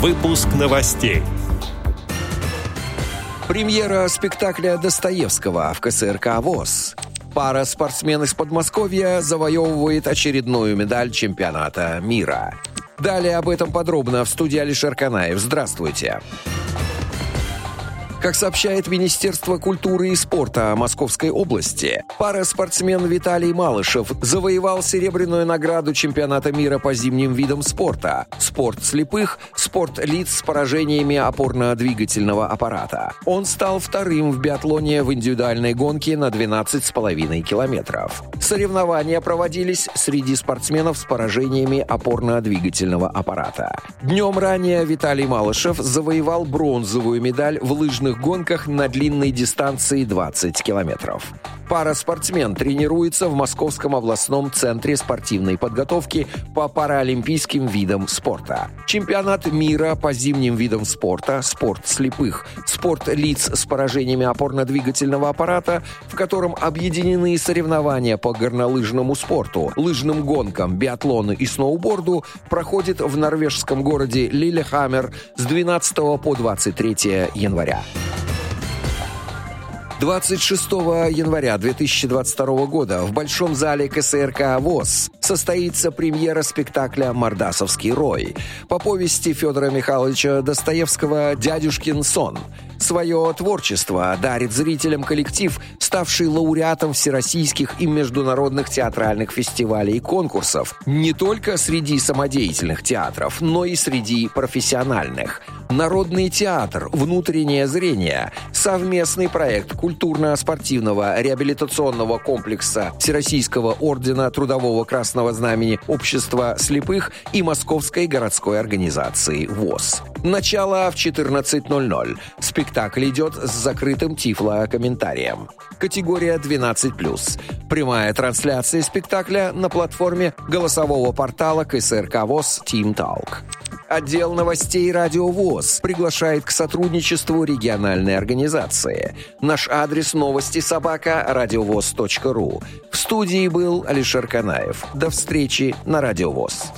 Выпуск новостей. Премьера спектакля Достоевского в КСРК ВОЗ. Пара спортсмен из Подмосковья завоевывает очередную медаль чемпионата мира. Далее об этом подробно в студии Алишер Канаев. Здравствуйте. Здравствуйте. Как сообщает Министерство культуры и спорта Московской области, пара спортсмен Виталий Малышев завоевал серебряную награду чемпионата мира по зимним видам спорта «Спорт слепых», «Спорт лиц с поражениями опорно-двигательного аппарата». Он стал вторым в биатлоне в индивидуальной гонке на 12,5 километров. Соревнования проводились среди спортсменов с поражениями опорно-двигательного аппарата. Днем ранее Виталий Малышев завоевал бронзовую медаль в лыжных лыжных гонках на длинной дистанции 20 километров. Пара спортсмен тренируется в Московском областном центре спортивной подготовки по паралимпийским видам спорта. Чемпионат мира по зимним видам спорта, спорт слепых, спорт лиц с поражениями опорно-двигательного аппарата, в котором объединены соревнования по горнолыжному спорту, лыжным гонкам, биатлону и сноуборду, проходит в норвежском городе Лилехаммер с 12 по 23 января. 26 января 2022 года в Большом зале КСРК ВОЗ состоится премьера спектакля «Мордасовский рой» по повести Федора Михайловича Достоевского «Дядюшкин сон». Свое творчество дарит зрителям коллектив, ставший лауреатом всероссийских и международных театральных фестивалей и конкурсов, не только среди самодеятельных театров, но и среди профессиональных. Народный театр «Внутреннее зрение» – совместный проект культурно-спортивного реабилитационного комплекса Всероссийского ордена Трудового Красного Знамени Общества слепых и Московской городской организации ВОЗ. Начало в 14.00. Спектакль идет с закрытым тифло-комментарием. Категория 12+. Прямая трансляция спектакля на платформе голосового портала КСРК ВОЗ Team Talk. Отдел новостей «Радио ВОЗ» приглашает к сотрудничеству региональной организации. Наш адрес новости собака радиовоз.ру. В студии был Алишер Канаев. До встречи на «Радио ВОЗ».